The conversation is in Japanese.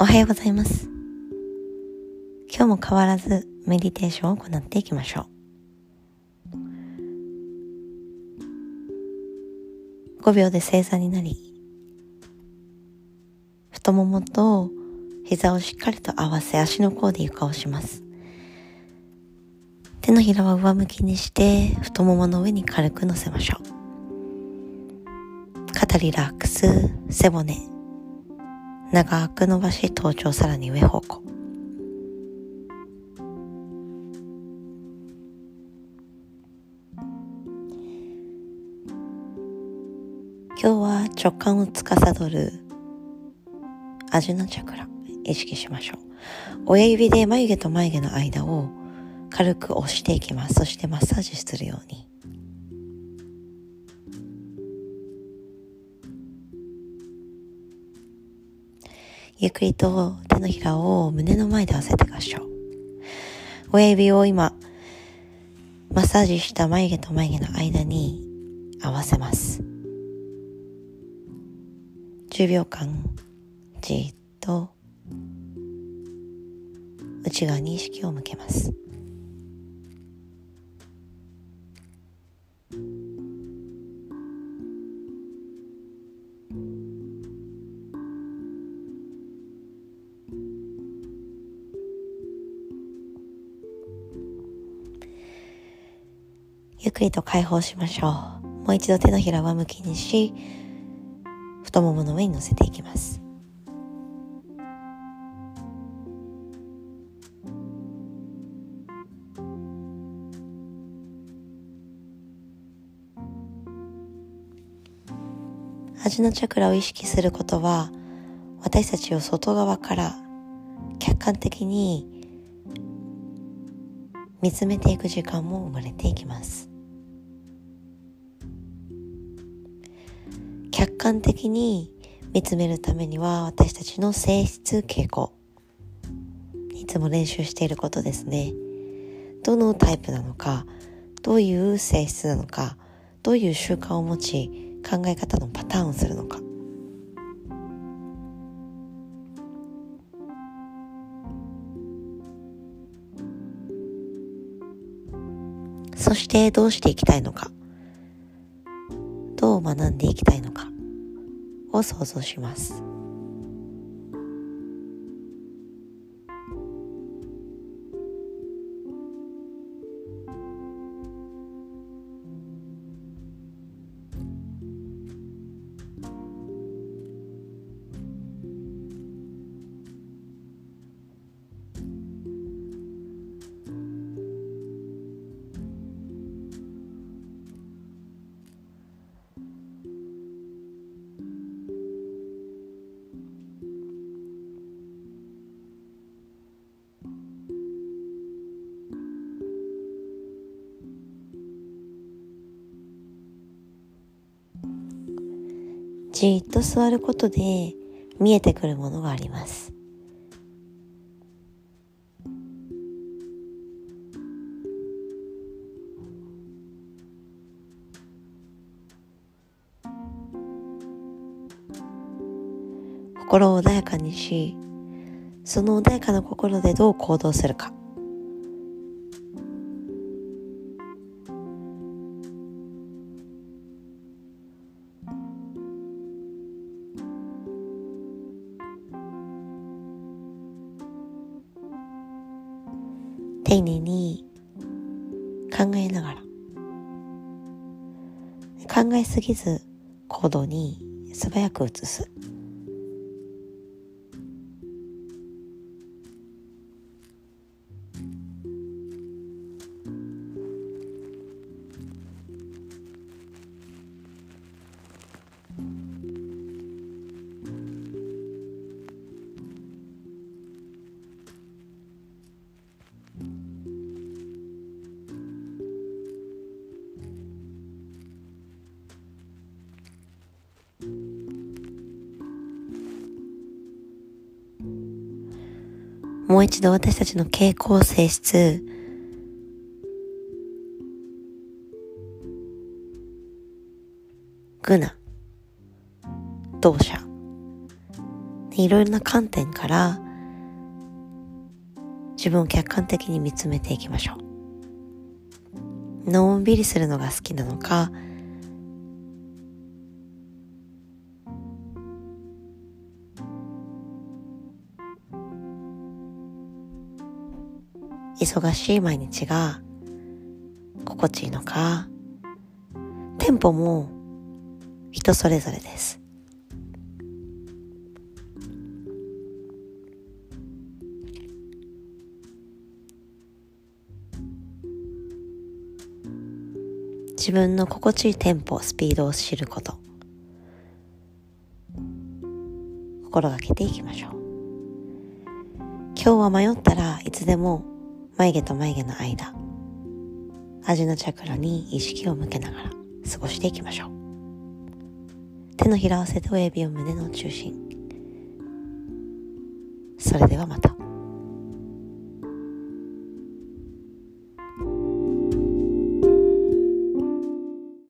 おはようございます。今日も変わらずメディテーションを行っていきましょう。5秒で正座になり、太ももと膝をしっかりと合わせ足の甲で床をします。手のひらは上向きにして太ももの上に軽く乗せましょう。肩リラックス、背骨、長く伸ばし頭頂さらに上方向。今日は直感を司るアジュナチャクラ意識しましょう。親指で眉毛と眉毛の間を軽く押していきます。そしてマッサージするように。ゆっくりと手のひらを胸の前で合わせてみましょう。親指を今、マッサージした眉毛と眉毛の間に合わせます。10秒間、じっと内側に意識を向けます。ゆっくりと解放しましょう。もう一度手のひらは向きにし、太ももの上に乗せていきます。味のチャクラを意識することは私たちを外側から客観的に見つめていく時間も生まれていきます客観的に見つめるためには私たちの性質傾向いつも練習していることですね。どのタイプなのかどういう性質なのかどういう習慣を持ち考え方のパターンをするのか。そしてどうしていきたいのか。どう学んでいきたいのかを想像します。じっと座ることで見えてくるものがあります。心を穏やかにし、その穏やかな心でどう行動するか。丁寧に考えながら考えすぎず行動に素早く移す。もう一度私たちの傾向性質、グナ、動者、いろいろな観点から自分を客観的に見つめていきましょう。のんびりするのが好きなのか、忙しい毎日が心地いいのか、テンポも人それぞれです。自分の心地いいテンポ、スピードを知ること。心がけていきましょう。今日は迷ったらいつでも眉毛と眉毛の間、味のチャクラに意識を向けながら過ごしていきましょう。手のひらを合わせて親指を胸の中心。それではまた。